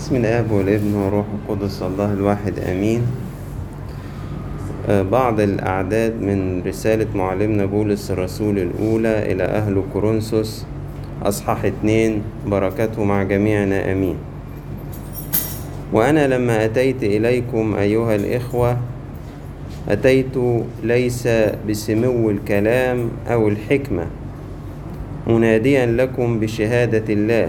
بسم الآب والابن والروح القدس الله الواحد آمين. آه، بعض الأعداد من رسالة معلمنا بولس الرسول الأولى إلى أهل كورنثوس أصحاح اتنين بركاته مع جميعنا آمين. وأنا لما أتيت إليكم أيها الإخوة أتيت ليس بسمو الكلام أو الحكمة مناديا لكم بشهادة الله.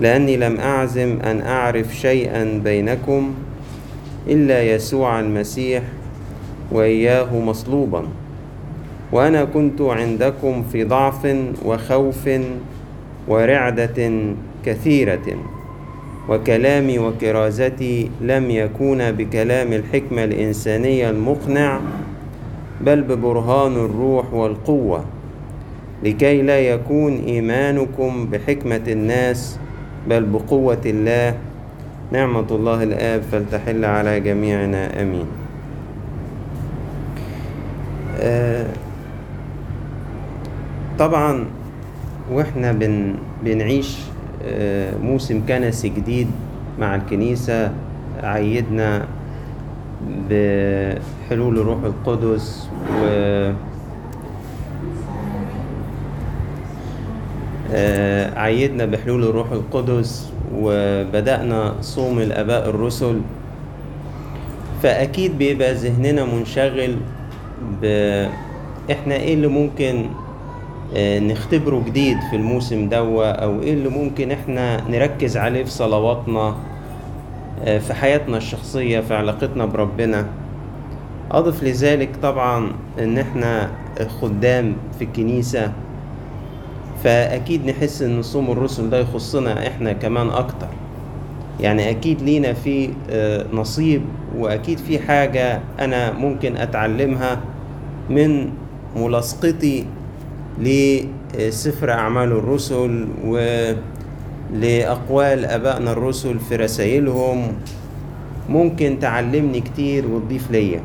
لأني لم أعزم أن أعرف شيئا بينكم إلا يسوع المسيح وإياه مصلوبا. وأنا كنت عندكم في ضعف وخوف ورعدة كثيرة وكلامي وكرازتي لم يكون بكلام الحكمة الإنسانية المقنع بل ببرهان الروح والقوة لكي لا يكون إيمانكم بحكمة الناس بل بقوة الله نعمة الله الآب فلتحل على جميعنا آمين. آه طبعا وإحنا بن بنعيش آه موسم كنسي جديد مع الكنيسة عيدنا بحلول الروح القدس و عيدنا بحلول الروح القدس وبدأنا صوم الآباء الرسل. فأكيد بيبقى ذهننا منشغل ب إحنا إيه اللي ممكن آه، نختبره جديد في الموسم دوا أو إيه اللي ممكن إحنا نركز عليه في صلواتنا آه، في حياتنا الشخصية في علاقتنا بربنا؟ أضف لذلك طبعا إن إحنا خدام في الكنيسة فأكيد نحس إن صوم الرسل ده يخصنا إحنا كمان أكتر. يعني أكيد لينا في آه، نصيب وأكيد في حاجة أنا ممكن أتعلمها من ملاصقتي لسفر أعمال الرسل ولأقوال أبائنا الرسل في رسائلهم. ممكن تعلمني كتير وتضيف ليا.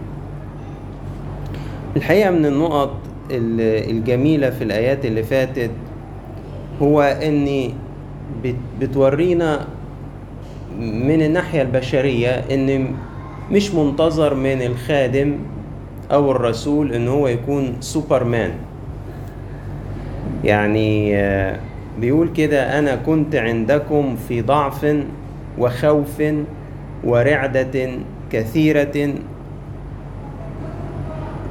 الحقيقة من النقط ال- الجميلة في الآيات اللي فاتت هو ان بت- بتورينا من الناحية البشرية ان مش منتظر من الخادم أو الرسول ان هو يكون سوبرمان. يعني آه، بيقول كده أنا كنت عندكم في ضعف وخوف ورعدة كثيرة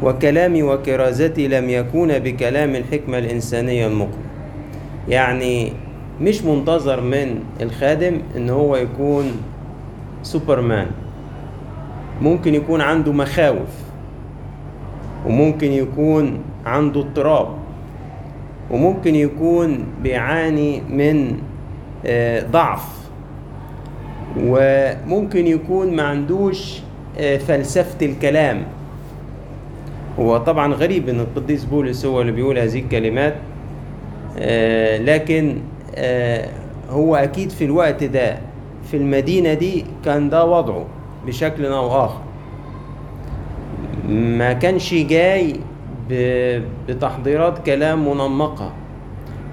وكلامي وكرازتي لم يكون بكلام الحكمة الإنسانية المقنع يعني مش منتظر من الخادم إن هو يكون سوبرمان. ممكن يكون عنده مخاوف وممكن يكون عنده اضطراب وممكن يكون بيعاني من آه، ضعف وممكن يكون ما عندوش آه، فلسفة الكلام. هو طبعا غريب إن القديس بولس هو اللي بيقول هذه الكلمات. لكن آه، هو أكيد في الوقت ده في المدينة دي كان ده وضعه بشكل أو اخر ما كانش جاي بتحضيرات كلام منمقة.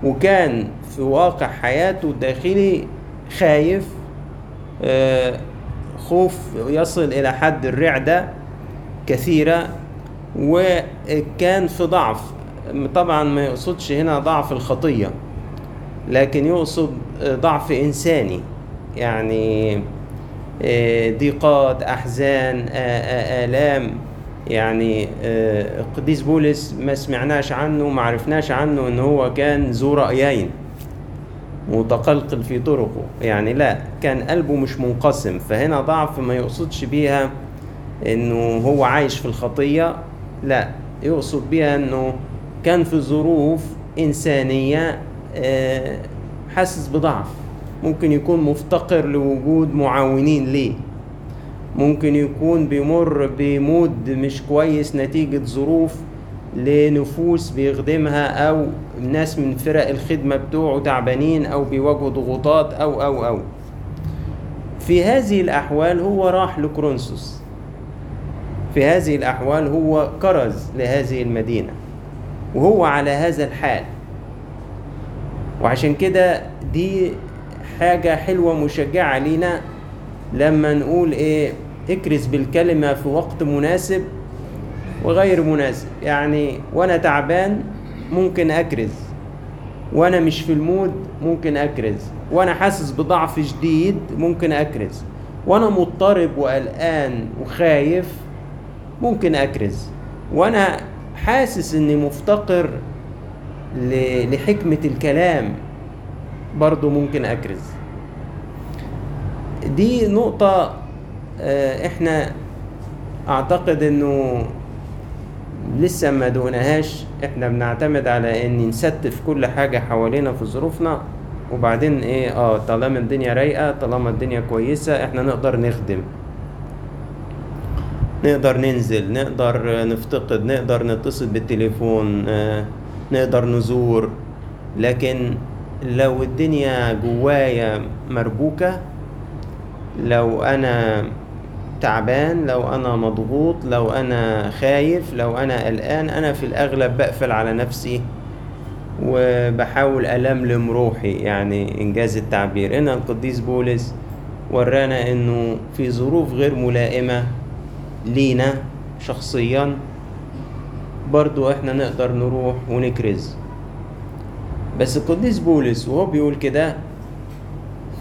وكان في واقع حياته الداخلي خايف آه، خوف يصل إلى حد الرعدة كثيرة وكان في ضعف. طبعا ما يقصدش هنا ضعف الخطية لكن يقصد ضعف إنساني. يعني آه، ضيقات أحزان آه، آه، آلام. يعني آه، القديس بولس ما سمعناش عنه ما عرفناش عنه إن هو كان ذو رأيين متقلقل في طرقه. يعني لا كان قلبه مش منقسم. فهنا ضعف ما يقصدش بيها إنه هو عايش في الخطية لا يقصد بيها إنه كان في ظروف إنسانية آه، حاسس بضعف. ممكن يكون مفتقر لوجود معاونين ليه. ممكن يكون بيمر بمود مش كويس نتيجة ظروف لنفوس بيخدمها أو ناس من فرق الخدمة بتوعه تعبانين أو بيواجهوا ضغوطات أو أو أو. في هذه الأحوال هو راح لكرونسوس. في هذه الأحوال هو كرز لهذه المدينة. وهو على هذا الحال. وعشان كده دي حاجة حلوة مشجعة لينا لما نقول إيه اكرز بالكلمة في وقت مناسب وغير مناسب. يعني وأنا تعبان ممكن أكرز وأنا مش في ال mood ممكن أكرز وأنا حاسس بضعف شديد ممكن أكرز وأنا مضطرب وقلقان وخايف ممكن أكرز وأنا حاسس إني مفتقر لحكمة الكلام برضو ممكن أكرز. دي نقطة آه، إحنا أعتقد إنه لسه ما دوناهاش. إحنا بنعتمد على ان نستف كل حاجة حوالينا في ظروفنا وبعدين إيه آه طالما الدنيا رايقة طالما الدنيا كويسة إحنا نقدر نخدم. نقدر ننزل نقدر نفتقد نقدر نتصل بالتليفون آه، نقدر نزور. لكن لو الدنيا جوايا مربوكة لو أنا تعبان لو أنا مضغوط لو أنا خايف لو أنا قلقان أنا في الأغلب بقفل على نفسي وبحاول ألملم روحي. يعني إنجاز التعبير. هنا القديس بولس ورانا إنه في ظروف غير ملائمة لينا شخصيا. برضو إحنا نقدر نروح ونكرز. بس القديس بولس وهو بيقول كده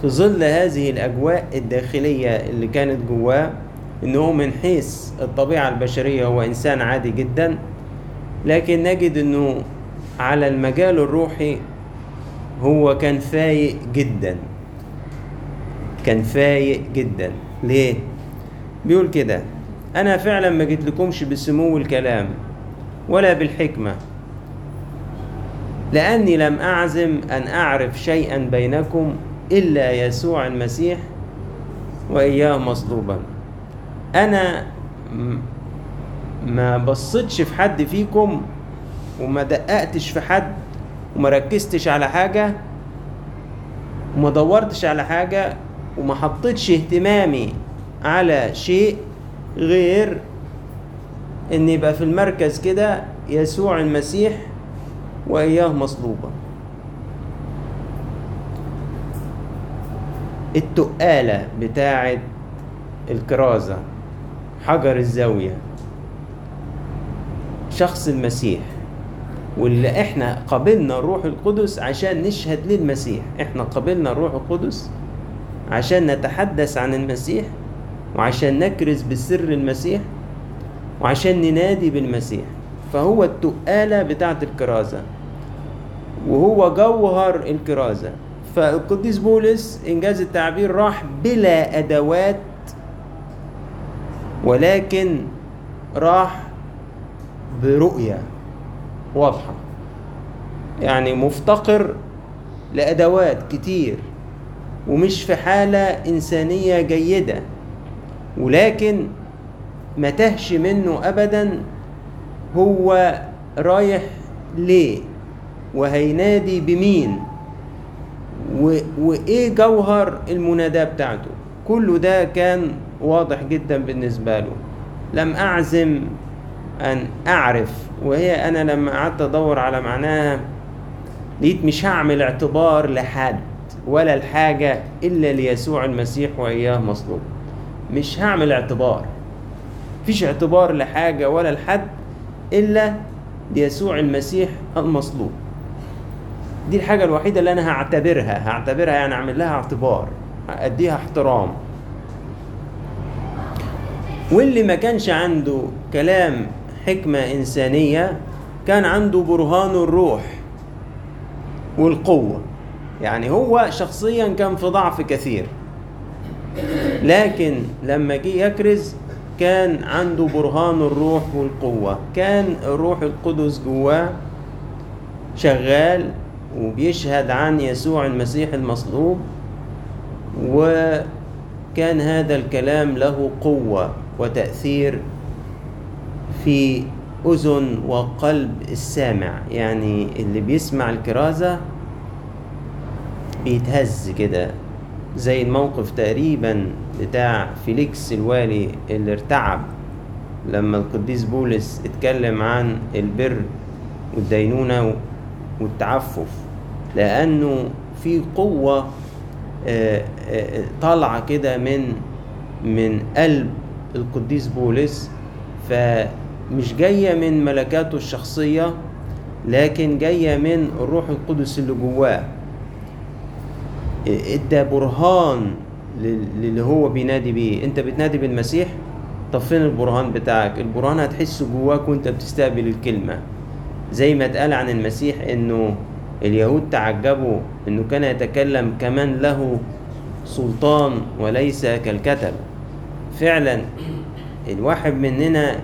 في ظل هذه الأجواء الداخلية اللي كانت جواه إنه من حيث الطبيعة البشرية هو إنسان عادي جدا لكن نجد إنه على المجال الروحي هو كان فايق جدا. كان فايق جدا. ليه؟ بيقول كده أنا فعلا ما جيت لكمش بسمو الكلام ولا بالحكمة. لأني لم أعزم أن أعرف شيئا بينكم إلا يسوع المسيح وإياه مصلوبا. أنا م- ما بصيتش في حد فيكم وما دققتش في حد وما ركزتش على حاجة وما دورتش على حاجة وما حطيتش اهتمامي على شيء غير إن يبقى في المركز كده يسوع المسيح وإياه مصلوبا التقالة بتاعة الكرازة حجر الزاوية شخص المسيح واللي إحنا قبلنا الروح القدس عشان نشهد للمسيح. إحنا قبلنا الروح القدس عشان نتحدث عن المسيح وعشان نكرز بسر المسيح وعشان ننادي بالمسيح. فهو التقالة بتاعت الكرازة وهو جوهر الكرازة. فالقديس بولس إنجاز التعبير راح بلا أدوات ولكن راح برؤية واضحة. يعني مفتقر لأدوات كتير ومش في حالة إنسانية جيدة. ولكن ما تهش منه أبدا هو رايح ليه؟ وهينادي بمين؟ و... وإيه جوهر المناداة بتاعته؟ كله ده كان واضح جدا بالنسبة له. لم أعزم أن أعرف وهي أنا لما قعدت أدور على معناها لقيت مش هعمل اعتبار لحد ولا الحاجة إلا ليسوع المسيح وإياه مصلوب. مش هعمل اعتبار. فيش اعتبار لحاجة ولا لحد إلا ليسوع المسيح المصلوب. دي الحاجة الوحيدة اللي أنا هعتبرها هعتبرها يعني أعمل لها اعتبار أديها احترام. واللي ما كانش عنده كلام حكمة إنسانية كان عنده برهان الروح والقوة. يعني هو شخصيا كان في ضعف كثير. لكن لما جه يكرز كان عنده برهان الروح والقوة. كان الروح القدس جواه شغال وبيشهد عن يسوع المسيح المصلوب وكان هذا الكلام له قوة وتأثير في أذن وقلب السامع. يعني اللي بيسمع الكرازة بيتهز كده. زي الموقف تقريبا بتاع فيليكس الوالي اللي ارتعب لما القديس بولس اتكلم عن البر والدينونة والتعفف. لأنه في قوة آه، آه، طالعة كده من من قلب القديس بولس. فمش جاية من ملكاته الشخصية لكن جاية من الروح القدس اللي جواه. ادى برهان لل- للي هو بينادي بيه. انت بتنادي بالمسيح؟ طب فين البرهان بتاعك؟ البرهان هتحسه جواك وانت بتستقبل الكلمة. زي ما اتقال عن المسيح انه اليهود تعجبوا انه كان يتكلم كمان له سلطان وليس كالكتب. فعلا الواحد مننا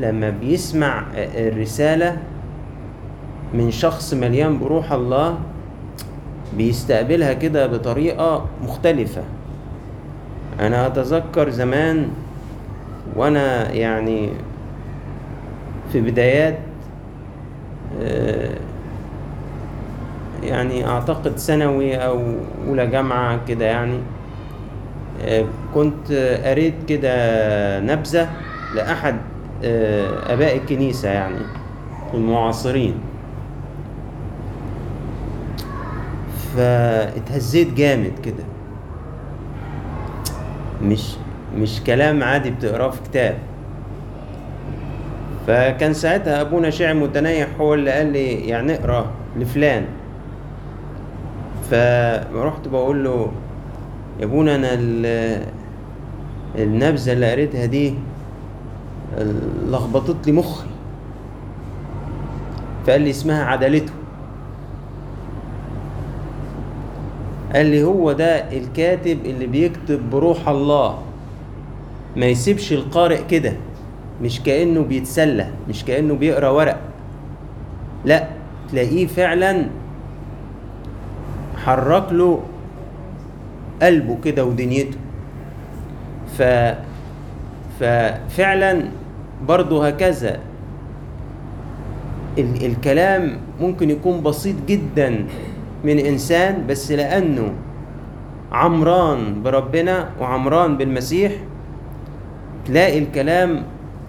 لما بيسمع الرسالة من شخص مليان بروح الله بيستقبلها كده بطريقة مختلفة. أنا أتذكر زمان وأنا يعني في بدايات آه، يعني أعتقد ثانوي أو أولى جامعة كده يعني آه، كنت قريت كده نبذة لأحد آه، آباء الكنيسة يعني المعاصرين. فاتهزيت جامد كده. مش مش كلام عادي بتقراه في كتاب. فكان ساعتها أبونا شاعر متنيح هو اللي قال لي يعني اقرا لفلان. فرحت بقول له يا أبونا أنا ال- النبذة اللي قريتها دي لخبطت لي مخي. فقال لي اسمها عدالته قال لي هو ده الكاتب اللي بيكتب بروح الله. ما يسيبش القارئ كده مش كأنه بيتسلى مش كأنه بيقرأ ورق. لا تلاقيه فعلا حرك له قلبه كده ودنيته. ف ففعلا برضه هكذا. ال- الكلام ممكن يكون بسيط جدا. من إنسان بس لأنه عمران بربنا وعمران بالمسيح تلاقي الكلام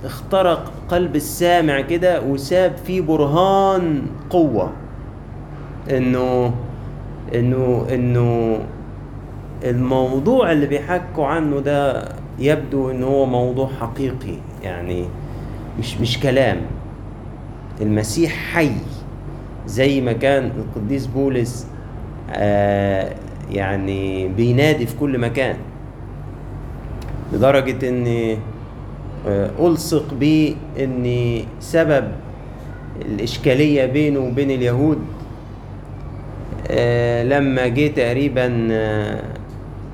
اخترق قلب السامع كده وساب فيه برهان قوة. إنه إنه إنه الموضوع اللي بيحكوا عنه ده يبدو إنه هو موضوع حقيقي يعني مش مش كلام. المسيح حي. زي ما كان القديس بولس آه يعني بينادي في كل مكان لدرجة إن آه ألصق بيه إن سبب الإشكالية بينه وبين اليهود آه لما جه تقريبا آه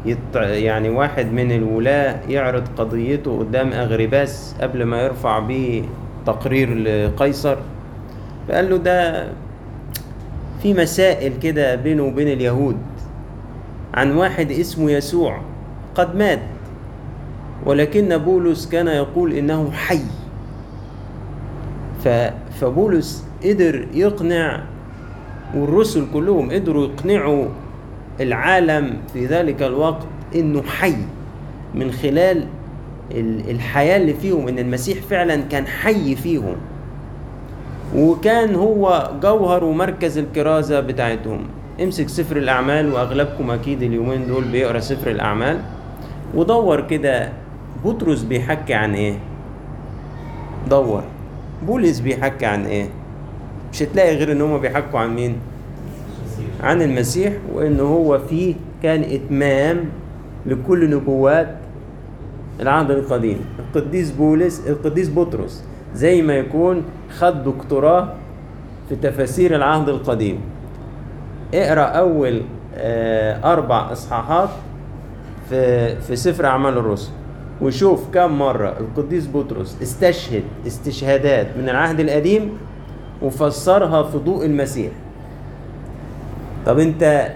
يط... يعني واحد من الولاة يعرض قضيته قدام أغرباس قبل ما يرفع بيه تقرير لقيصر فقال له ده في مسائل كده بينه وبين اليهود عن واحد اسمه يسوع قد مات ولكن بولس كان يقول إنه حي. فبولس قدر يقنع والرسل كلهم قدروا يقنعوا العالم في ذلك الوقت إنه حي من خلال ال- الحياة اللي فيهم إن المسيح فعلا كان حي فيهم وكان هو جوهر ومركز الكرازة بتاعتهم. امسك سفر الأعمال وأغلبكم أكيد اليومين دول بيقرأ سفر الأعمال. ودور كده بطرس بيحكي عن إيه؟ دور. بولس بيحكي عن إيه؟ مش هتلاقي غير إن هما بيحكوا عن مين؟ عن المسيح وإن هو فيه كان إتمام لكل نبوات العهد القديم. القديس بولس القديس بطرس. زي ما يكون خد دكتوراه في تفاسير العهد القديم. اقرأ أول آه، أربع إصحاحات في في سفر أعمال الرسل وشوف كم مرة القديس بطرس استشهد استشهادات من العهد القديم وفسرها في ضوء المسيح. طب انت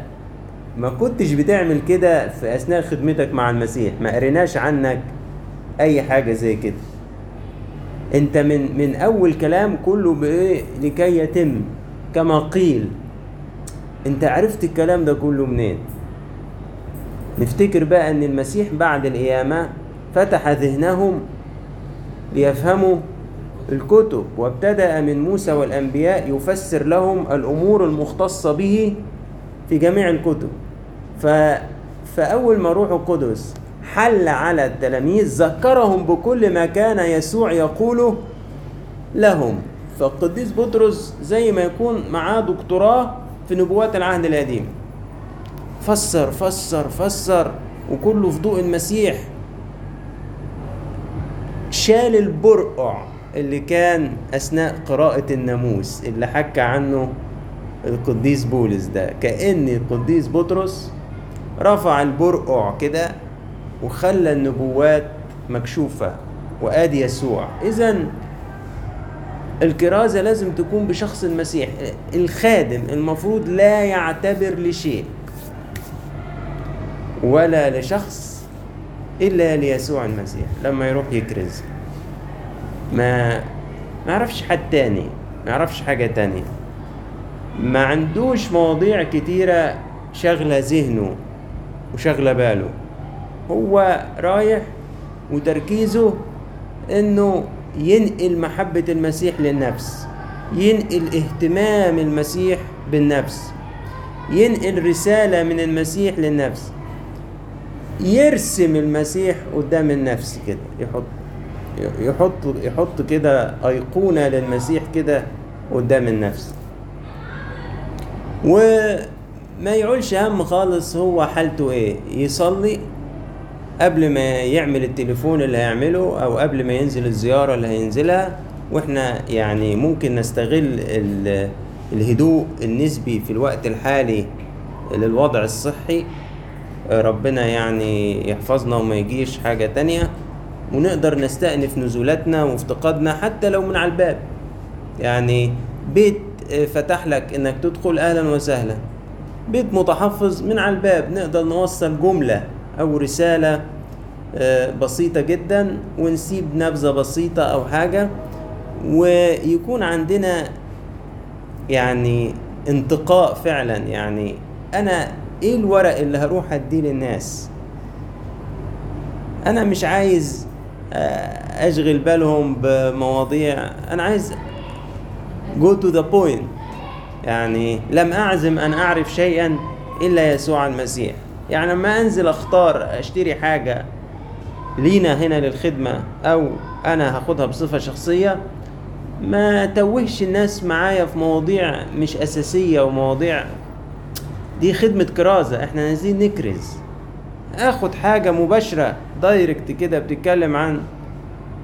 ما كنتش بتعمل كده في أثناء خدمتك مع المسيح؟ ما قريناش عنك أي حاجة زي كده. انت من من اول كلام كله بايه لكي يتم كما قيل. انت عرفت الكلام ده كله منين؟ نفتكر بقى ان المسيح بعد القيامة فتح ذهنهم ليفهموا الكتب وابتدأ من موسى والأنبياء يفسر لهم الأمور المختصة به في جميع الكتب. ف فأول ما روح القدس حل على التلاميذ ذكرهم بكل ما كان يسوع يقوله لهم. فالقديس بطرس زي ما يكون معاه دكتوراه في نبوات العهد القديم. فسر فسر فسر وكله في ضوء المسيح. شال البرقع اللي كان أثناء قراءة الناموس اللي حكى عنه القديس بولس ده. كأن القديس بطرس رفع البرقع كده وخلى النبوات مكشوفة. وآدي يسوع. إذا الكرازة لازم تكون بشخص المسيح. الخادم المفروض لا يعتبر لشيء. ولا لشخص إلا ليسوع المسيح. لما يروح يكرز. ما ما يعرفش حد تاني. ما يعرفش حاجة تانية. ما عندوش مواضيع كتيرة شغلة ذهنه وشغلة باله. هو رايح وتركيزه إنه ينقل محبة المسيح للنفس ينقل اهتمام المسيح بالنفس ينقل رسالة من المسيح للنفس يرسم المسيح قدام النفس كده يحط يحط يحط كده أيقونة للمسيح كده قدام النفس. وما يعولش هم خالص هو حالته إيه يصلي قبل ما يعمل التليفون اللي هيعمله أو قبل ما ينزل الزيارة اللي هينزلها وإحنا يعني ممكن نستغل ال- الهدوء النسبي في الوقت الحالي للوضع الصحي. ربنا يعني يحفظنا وما يجيش حاجة تانية. ونقدر نستأنف نزولاتنا وافتقادنا حتى لو من على الباب. يعني بيت فتح لك إنك تدخل أهلا وسهلا. بيت متحفظ من على الباب نقدر نوصل جملة. أو رسالة آه، بسيطة جدا ونسيب نبذة بسيطة أو حاجة ويكون عندنا يعني انتقاء فعلا. يعني أنا إيه الورق اللي هروح أديه للناس؟ أنا مش عايز آه، أشغل بالهم بمواضيع أنا عايز go to the point. يعني لم أعزم أن أعرف شيئا إلا يسوع المسيح. يعني لما أنزل أختار أشتري حاجة لينا هنا للخدمة أو أنا هاخدها بصفة شخصية ما توهش الناس معايا في مواضيع مش أساسية ومواضيع دي خدمة كرازة. إحنا نازلين نكرز. آخد حاجة مباشرة دايركت كده بتتكلم عن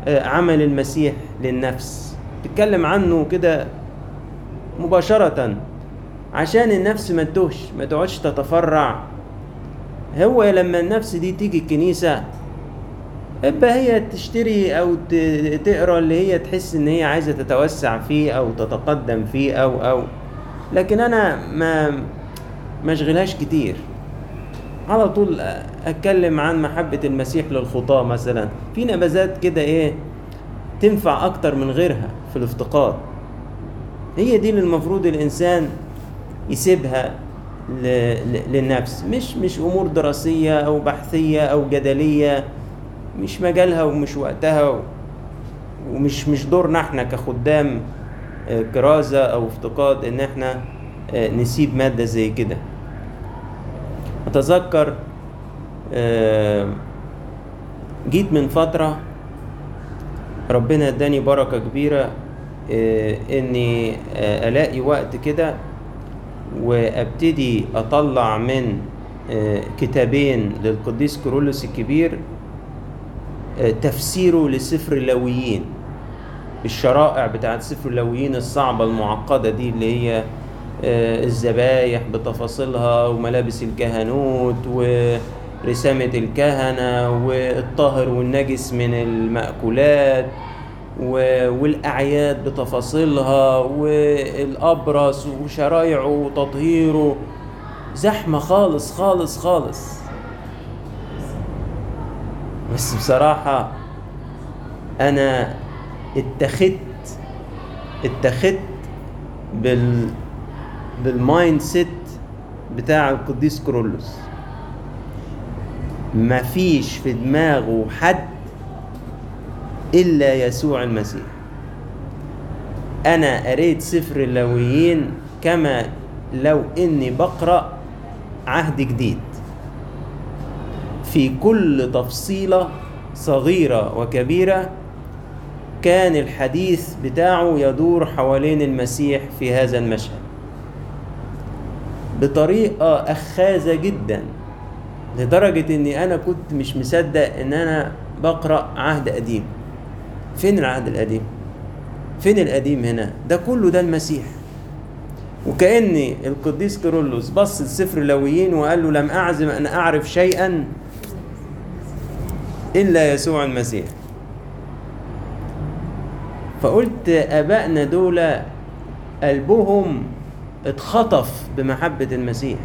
آه، عمل المسيح للنفس. تتكلم عنه كده مباشرة عشان النفس ما تتوهش ما تقعدش تتفرع. هو لما النفس دي تيجي الكنيسة أبقى هي تشتري أو تقرأ اللي هي تحس إن هي عايزة تتوسع فيه أو تتقدم فيه أو أو. لكن أنا ما أشغلهاش كتير. على طول أتكلم عن محبة المسيح للخطاة مثلا. في نبذات كده إيه تنفع أكتر من غيرها في الافتقاد. هي دي اللي المفروض الإنسان يسيبها. للنفس مش مش أمور دراسية أو بحثية أو جدلية مش مجالها ومش وقتها. ومش مش دورنا إحنا كخدام آه، كرازة أو افتقاد إن إحنا آه، نسيب مادة زي كده أتذكر آه، جيت من فترة ربنا إداني بركة كبيرة آه، إني آه، ألاقي وقت كده وأبتدي أطلع من آه، كتابين للقديس كيرلس الكبير آه، تفسيره لسفر اللاويين الشرائع بتاعت سفر اللاويين الصعبة المعقدة دي اللي هي آه، الذبايح بتفاصيلها وملابس الكهنوت ورسامة الكهنة والطاهر والنجس من المأكولات. و- والأعياد بتفاصيلها والأبرص وشرايعه وتطهيره. زحمة خالص خالص خالص. بس بصراحة أنا اتخذت اتخذت بال بال mindset بتاع القديس كرولوس. مفيش في دماغه حد إلا يسوع المسيح. أنا قريت سفر اللاويين كما لو إني بقرأ عهد جديد. في كل تفصيلة صغيرة وكبيرة كان الحديث بتاعه يدور حوالين المسيح في هذا المشهد. بطريقة أخاذة جدا لدرجة إني أنا كنت مش مصدق إن أنا بقرأ عهد قديم. فين العهد القديم؟ فين القديم هنا؟ ده كله ده المسيح وكأن القديس كيرلس بص لسفر لويين وقال له لم أعزم أن أعرف شيئا إلا يسوع المسيح فقلت آبائنا دول قلبهم اتخطف بمحبة المسيح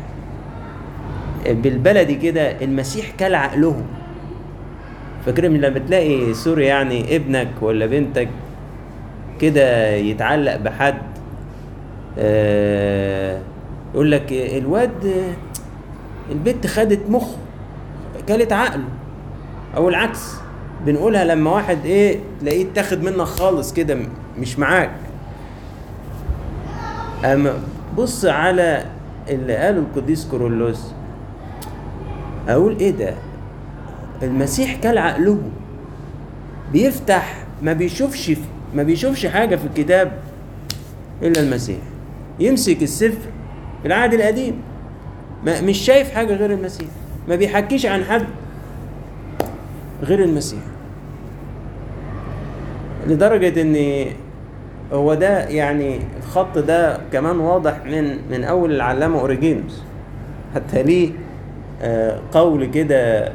بالبلدي كده المسيح كل عقلهم فاكرين لما تلاقي سوري يعني ابنك ولا بنتك كده يتعلق بحد آه، يقول لك الواد البت خدت مخه كلت عقله. أو العكس بنقولها لما واحد إيه تلاقيه اتاخد منك خالص كده مش معاك. اما بص على اللي قاله القديس كورولوس أقول إيه ده؟ المسيح كل عقله بيفتح ما بيشوفش ما بيشوفش حاجة في الكتاب إلا المسيح. يمسك السفر العهد القديم. ما مش شايف حاجة غير المسيح. ما بيحكيش عن حد غير المسيح. لدرجة إن هو ده يعني الخط ده كمان واضح من من أول العلامة أوريجينوس. حتى ليه آه، قول كده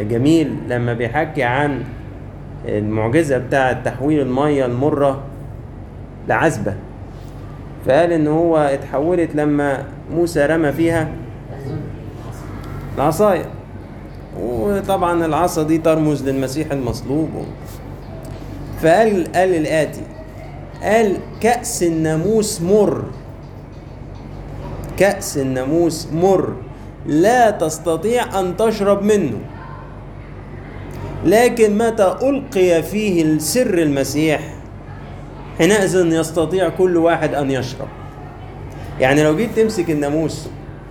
جميل لما بيحكي عن المعجزة بتاعة تحويل المية المرة لعذبة. فقال إن هو اتحولت لما موسى رمى فيها العصاية. وطبعا العصا دي ترمز للمسيح المصلوب. فقال قال الآتي قال كأس الناموس مر. كأس الناموس مر. لا تستطيع أن تشرب منه. لكن متى ألقي فيه السر المسيح؟ حينئذ يستطيع كل واحد أن يشرب. يعني لو جيت تمسك الناموس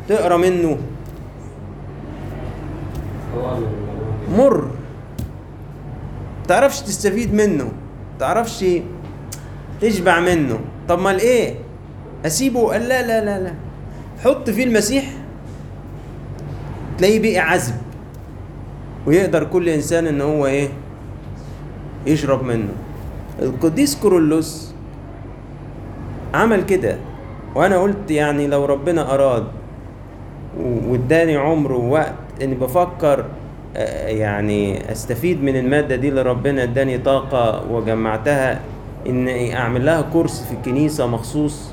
تقرأ منه. مر. تعرفش تستفيد منه. تعرفش تشبع منه. طب ما إيه أسيبه؟ قال لا لا لا لا. حط فيه المسيح تلاقيه بقي عذب ويقدر كل إنسان إن هو إيه؟ يشرب منه. القديس كورولوس عمل كده وأنا قلت يعني لو ربنا أراد واداني عمر ووقت إني بفكر آه، يعني أستفيد من المادة دي اللي ربنا إداني طاقة وجمعتها اني أعمل لها كورس في الكنيسة مخصوص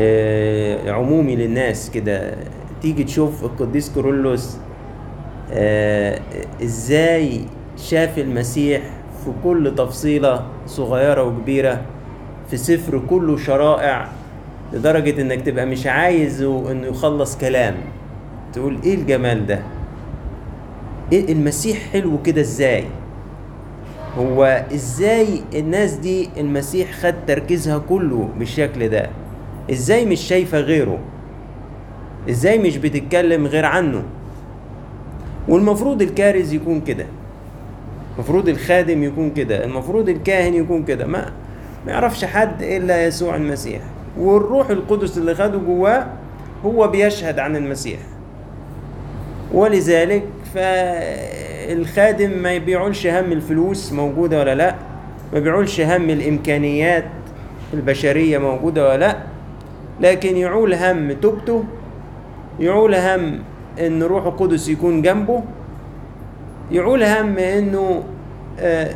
آه، عمومي للناس كده. تيجي تشوف القديس كورولوس آه، إزاي شاف المسيح في كل تفصيلة صغيرة وكبيرة في سفر كله شرائع لدرجة إنك تبقى مش عايزه إنه يخلص كلام؟ تقول إيه الجمال ده؟ إيه المسيح حلو كده إزاي؟ هو إزاي الناس دي المسيح خد تركيزها كله بالشكل ده؟ إزاي مش شايفة غيره؟ إزاي مش بتتكلم غير عنه؟ والمفروض الكارز يكون كده. المفروض الخادم يكون كده. المفروض الكاهن يكون كده. ما ما يعرفش حد إلا يسوع المسيح. والروح القدس اللي خده جواه هو بيشهد عن المسيح. ولذلك فالخادم ما بيعولش هم الفلوس موجودة ولا لا. ما بيعولش هم الإمكانيات البشرية موجودة ولا لا. لكن يعول هم توبته يعول هم إن روح القدس يكون جنبه. يعول هم إنه آه،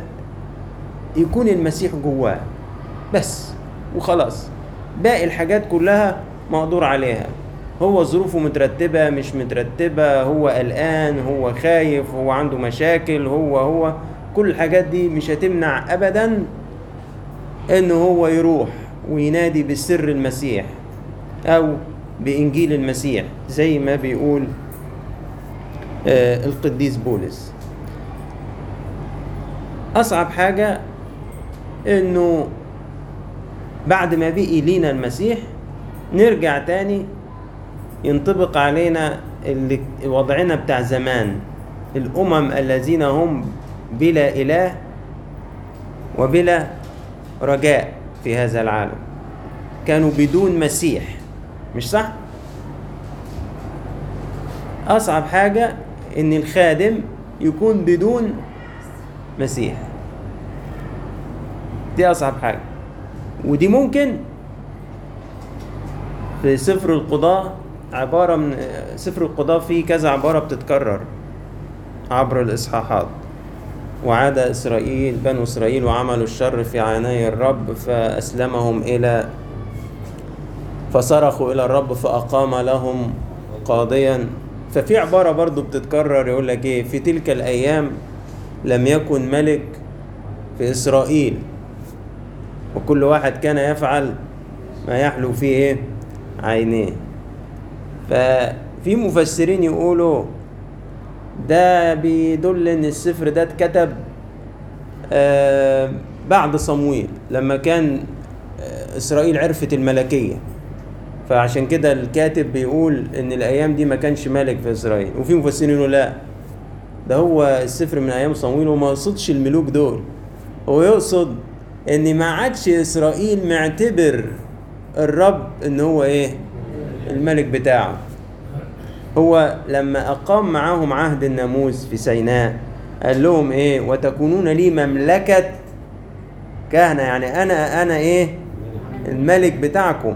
يكون المسيح جواه. بس وخلاص. باقي الحاجات كلها مقدور عليها. هو ظروفه مترتبة مش مترتبة. هو قلقان هو خايف هو عنده مشاكل هو هو. كل الحاجات دي مش هتمنع ابدا انه هو يروح وينادي بسر المسيح أو بإنجيل المسيح زي ما بيقول القديس بولس أصعب حاجة إنه بعد ما بقي لينا المسيح نرجع تاني ينطبق علينا اللي وضعنا بتاع زمان الأمم الذين هم بلا إله وبلا رجاء في هذا العالم كانوا بدون مسيح مش صح؟ أصعب حاجة إن الخادم يكون بدون مسيح. دي أصعب حاجة. ودي ممكن في سفر القضاء عبارة من سفر القضاء فيه كذا عبارة بتتكرر عبر الإصحاحات. وعاد إسرائيل بنو إسرائيل وعملوا الشر في عيني الرب فأسلمهم إلى فصرخوا إلى الرب فأقام لهم قاضيا. ففي عبارة برضو بتتكرر يقول لك إيه؟ في تلك الأيام لم يكن ملك في إسرائيل. وكل واحد كان يفعل ما يحلو فيه إيه؟ عينيه. ففي مفسرين يقولوا ده بيدل إن السفر ده اتكتب آه بعد صمويل لما كان آه إسرائيل عرفت الملكية. فعشان كده الكاتب بيقول إن الأيام دي ما كانش ملك في إسرائيل. وفي مفسرين يقولوا لا ده هو السفر من أيام صمويل وما يقصدش الملوك دول. هو يقصد إن ما عادش إسرائيل معتبر الرب إن هو إيه؟ الملك بتاعه. هو لما أقام معاهم عهد الناموس في سيناء قال لهم إيه؟ وتكونون لي مملكة كهنة يعني أنا أنا إيه؟ الملك بتاعكم.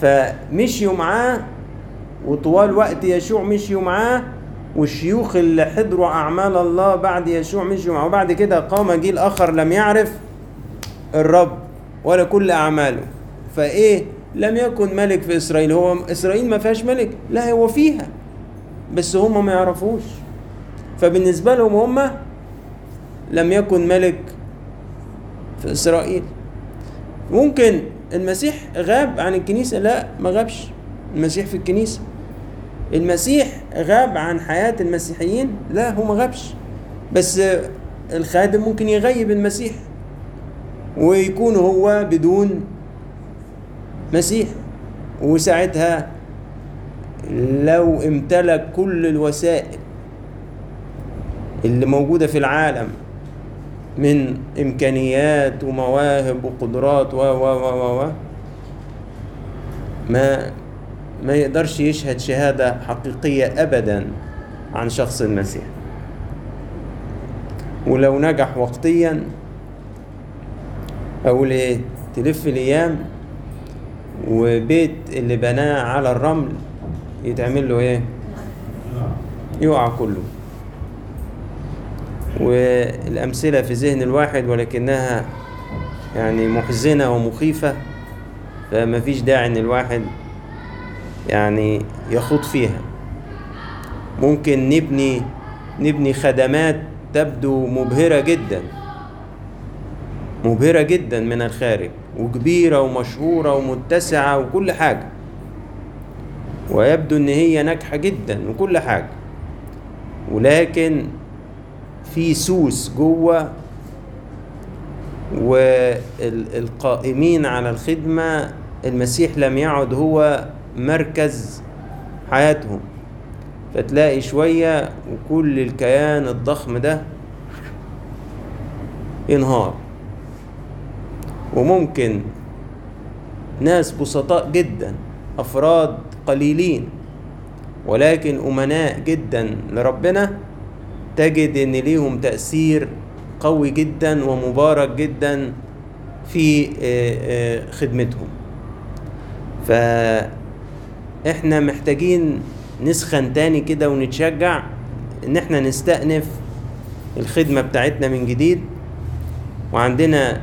فمشيوا معاه وطوال وقت يشوع مشيوا معاه والشيوخ اللي حضروا أعمال الله بعد يشوع مشيوا معاه. وبعد كده قام جيل آخر لم يعرف الرب ولا كل أعماله. فإيه؟ لم يكن ملك في إسرائيل. هو إسرائيل ما فيهاش ملك. لا هو فيها بس هم ما يعرفوش. فبالنسبة لهم هم لم يكن ملك في إسرائيل. ممكن المسيح غاب عن الكنيسة؟ لا ما غابش. المسيح في الكنيسة. المسيح غاب عن حياة المسيحيين؟ لا هو ما غابش. بس الخادم ممكن يغيب المسيح ويكون هو بدون مسيح. وساعتها لو امتلك كل الوسائل اللي موجودة في العالم من إمكانيات ومواهب وقدرات و و و و ما ما يقدرش يشهد شهادة حقيقية أبدا عن شخص المسيح. ولو نجح وقتيا أقول إيه تلف الأيام وبيت اللي بناه على الرمل يتعمل له إيه؟ يقع كله. والأمثلة في ذهن الواحد ولكنها يعني محزنة ومخيفة فما فيش داعي إن الواحد يعني يخوض فيها. ممكن نبني نبني خدمات تبدو مبهرة جدا مبهرة جدا من الخارج وكبيرة ومشهورة ومتسعة وكل حاجة. ويبدو إن هي ناجحة جدا وكل حاجة. ولكن في سوس جوه والقائمين على الخدمة المسيح لم يعد هو مركز حياتهم. فتلاقي شوية وكل الكيان الضخم ده ينهار. وممكن ناس بسطاء جدا أفراد قليلين ولكن أمناء جدا لربنا تجد إن ليهم تأثير قوي جدا ومبارك جدا في خدمتهم. فإحنا محتاجين نسخن تاني كده ونتشجع إن إحنا نستأنف الخدمة بتاعتنا من جديد. وعندنا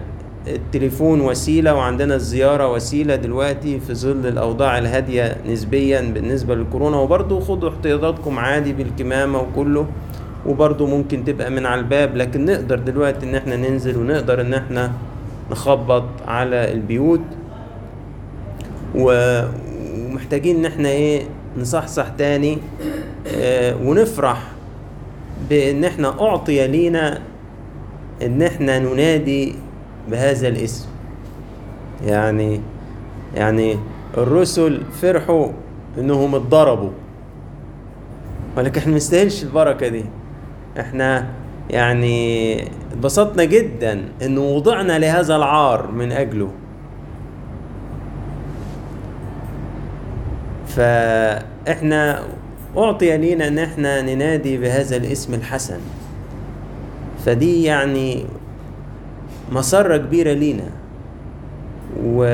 التليفون وسيلة وعندنا الزيارة وسيلة دلوقتي في ظل الأوضاع الهادية نسبيا بالنسبة للكورونا. وبرضو خدوا احتياطاتكم عادي بالكمامة وكله. وبرضو ممكن تبقى من على الباب لكن نقدر دلوقتي إن إحنا ننزل ونقدر إن إحنا نخبط على البيوت ومحتاجين إن إحنا إيه نصحصح تاني آه ونفرح بإن إحنا أعطي لينا إن إحنا ننادي بهذا الاسم. يعني يعني الرسل فرحوا إنهم اتضربوا. ولكن إحنا مستاهلش البركة دي. إحنا يعني اتبسطنا جدا إن وضعنا لهذا العار من أجله. فإحنا أعطي لينا إن إحنا ننادي بهذا الاسم الحسن. فدي يعني مسرة كبيرة لينا و...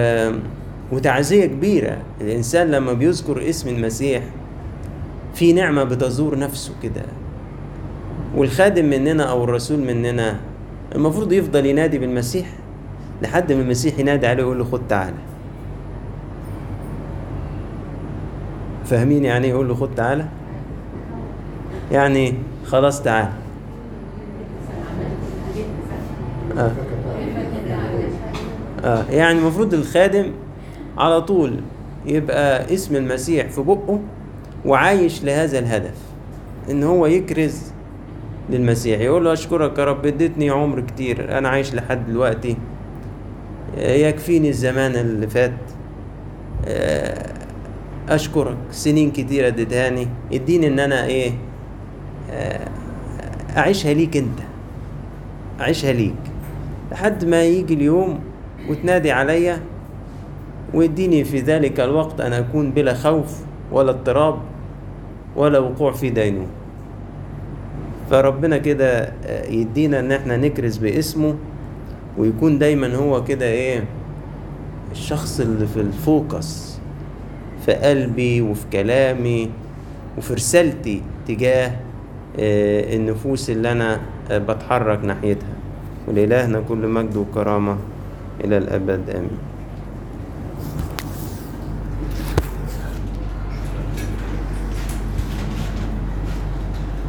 وتعزية كبيرة. الإنسان لما بيذكر اسم المسيح في نعمة بتزور نفسه كده. والخادم مننا أو الرسول مننا المفروض يفضل ينادي بالمسيح لحد ما المسيح ينادي عليه ويقول له خد تعالى فاهمين يعني إيه يقول له خد تعالى يعني خلاص تعالى آه. آه. يعني المفروض الخادم على طول يبقى اسم المسيح في بقه وعايش لهذا الهدف إن هو يكرز للمسيح. يقول له أشكرك يا رب اديتني عمر كتير أنا عايش لحد دلوقتي. يكفيني الزمان اللي فات. أشكرك سنين كتير اديتهاني. اديني إن أنا إيه أعيشها ليك أنت. أعيشها ليك. لحد ما يجي اليوم وتنادي عليا ويديني في ذلك الوقت أن أكون بلا خوف ولا اضطراب ولا وقوع في دينه. فربنا كده يدينا إن إحنا نكرز باسمه ويكون دايما هو كده إيه الشخص اللي في الفوكس في قلبي وفي كلامي وفي رسالتي تجاه النفوس اللي أنا بتحرك ناحيتها. ولإلهنا كل مجد وكرامة إلى الأبد. آمين.